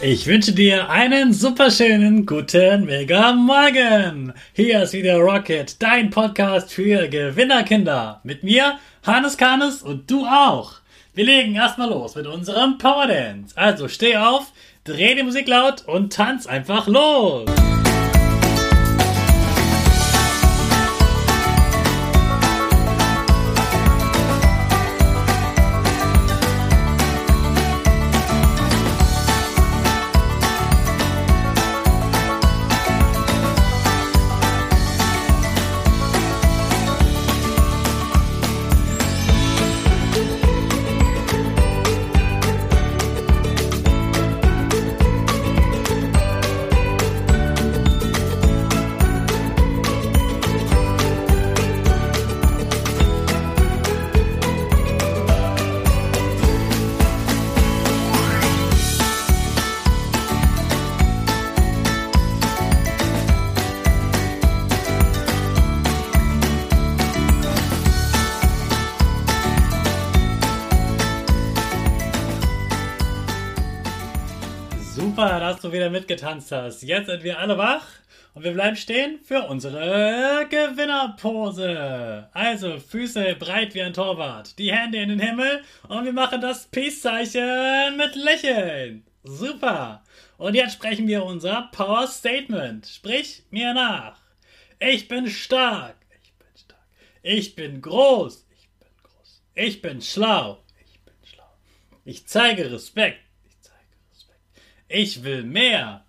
Ich wünsche dir einen superschönen guten Mega Morgen. Hier ist wieder Rocket, dein Podcast für Gewinnerkinder. Mit mir, Hannes Kanes und du auch. Wir legen erstmal los mit unserem Power Dance. Also steh auf, dreh die Musik laut und tanz einfach los. Super, dass du wieder mitgetanzt hast. Jetzt sind wir alle wach und wir bleiben stehen für unsere Gewinnerpose. Also Füße breit wie ein Torwart, die Hände in den Himmel und wir machen das Peace-Zeichen mit Lächeln. Super. Und jetzt sprechen wir unser Power Statement. Sprich mir nach. Ich bin stark. Ich bin stark. Ich bin groß. Ich bin groß. Ich bin schlau. Ich bin schlau. Ich zeige Respekt. Ich will mehr.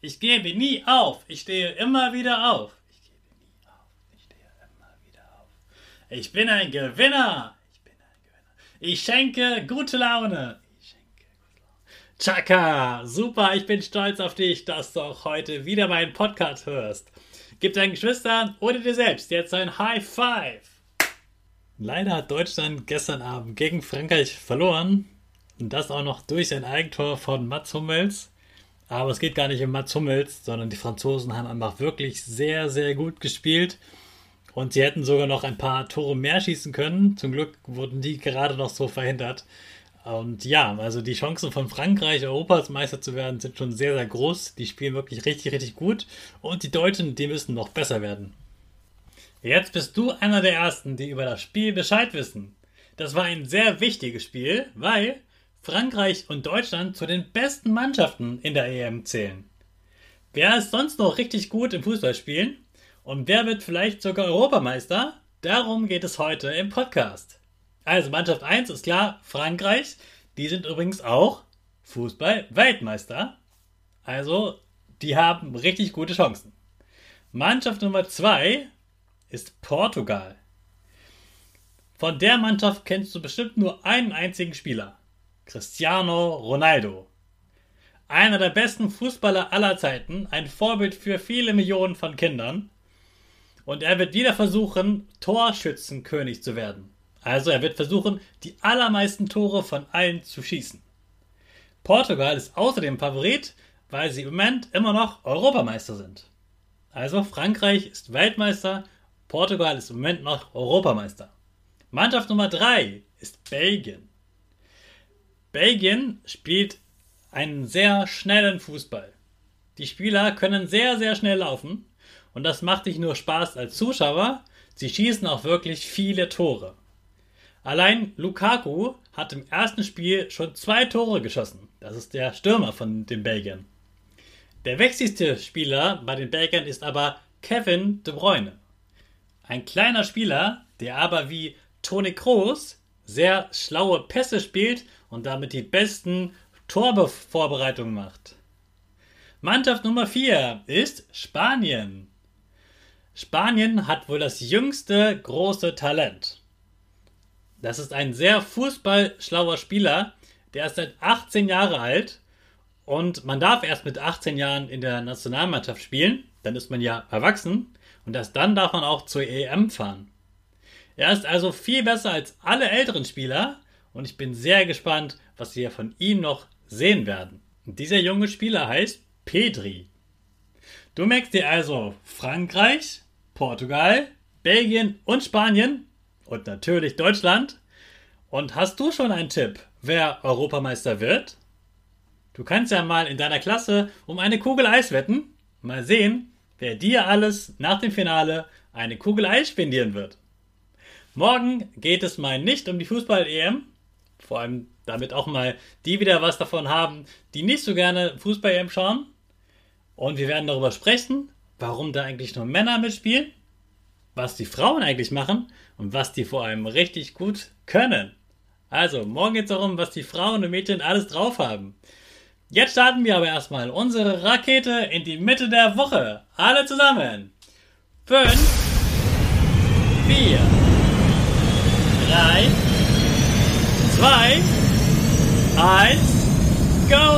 Ich gebe nie auf. Ich stehe immer wieder auf. Ich bin ein Gewinner. Ich schenke gute Laune. Chaka, super, ich bin stolz auf dich, dass du auch heute wieder meinen Podcast hörst. Gib deinen Geschwistern oder dir selbst jetzt ein High Five. Leider hat Deutschland gestern Abend gegen Frankreich verloren. Und das auch noch durch ein Eigentor von Mats Hummels. Aber es geht gar nicht um Mats Hummels, sondern die Franzosen haben einfach wirklich sehr, sehr gut gespielt. Und sie hätten sogar noch ein paar Tore mehr schießen können. Zum Glück wurden die gerade noch so verhindert. Und ja, also die Chancen von Frankreich, Europas Meister zu werden, sind schon sehr, sehr groß. Die spielen wirklich richtig, richtig gut. Und die Deutschen, die müssen noch besser werden. Jetzt bist du einer der Ersten, die über das Spiel Bescheid wissen. Das war ein sehr wichtiges Spiel, weil Frankreich und Deutschland zu den besten Mannschaften in der EM zählen. Wer ist sonst noch richtig gut im Fußballspielen? Und wer wird vielleicht sogar Europameister? Darum geht es heute im Podcast. Also Mannschaft 1 ist klar, Frankreich. Die sind übrigens auch Fußball-Weltmeister. Also, die haben richtig gute Chancen. Mannschaft Nummer 2 ist Portugal. Von der Mannschaft kennst du bestimmt nur einen einzigen Spieler. Cristiano Ronaldo. Einer der besten Fußballer aller Zeiten, ein Vorbild für viele Millionen von Kindern. Und er wird wieder versuchen, Torschützenkönig zu werden. Also er wird versuchen, die allermeisten Tore von allen zu schießen. Portugal ist außerdem Favorit, weil sie im Moment immer noch Europameister sind. Also Frankreich ist Weltmeister, Portugal ist im Moment noch Europameister. Mannschaft Nummer 3 ist Belgien. Belgien spielt einen sehr schnellen Fußball. Die Spieler können sehr, sehr schnell laufen und das macht nicht nur Spaß als Zuschauer, sie schießen auch wirklich viele Tore. Allein Lukaku hat im ersten Spiel schon zwei Tore geschossen. Das ist der Stürmer von den Belgiern. Der wichtigste Spieler bei den Belgiern ist aber Kevin De Bruyne. Ein kleiner Spieler, der aber wie Toni Kroos sehr schlaue Pässe spielt und damit die besten Torvorbereitungen macht. Mannschaft Nummer 4 ist Spanien. Spanien hat wohl das jüngste große Talent. Das ist ein sehr fußballschlauer Spieler, der ist seit 18 Jahre alt und man darf erst mit 18 Jahren in der Nationalmannschaft spielen, dann ist man ja erwachsen und erst dann darf man auch zur EM fahren. Er ist also viel besser als alle älteren Spieler und ich bin sehr gespannt, was wir von ihm noch sehen werden. Dieser junge Spieler heißt Pedri. Du merkst dir also Frankreich, Portugal, Belgien und Spanien und natürlich Deutschland. Und hast du schon einen Tipp, wer Europameister wird? Du kannst ja mal in deiner Klasse um eine Kugel Eis wetten. Mal sehen, wer dir alles nach dem Finale eine Kugel Eis spendieren wird. Morgen geht es mal nicht um die Fußball-EM. Vor allem damit auch mal die wieder was davon haben, die nicht so gerne Fußball-EM schauen. Und wir werden darüber sprechen, warum da eigentlich nur Männer mitspielen, was die Frauen eigentlich machen und was die vor allem richtig gut können. Also, morgen geht es darum, was die Frauen und Mädchen alles drauf haben. Jetzt starten wir aber erstmal unsere Rakete in die Mitte der Woche. Alle zusammen. 5, 4, 3, 2, 1, go, go!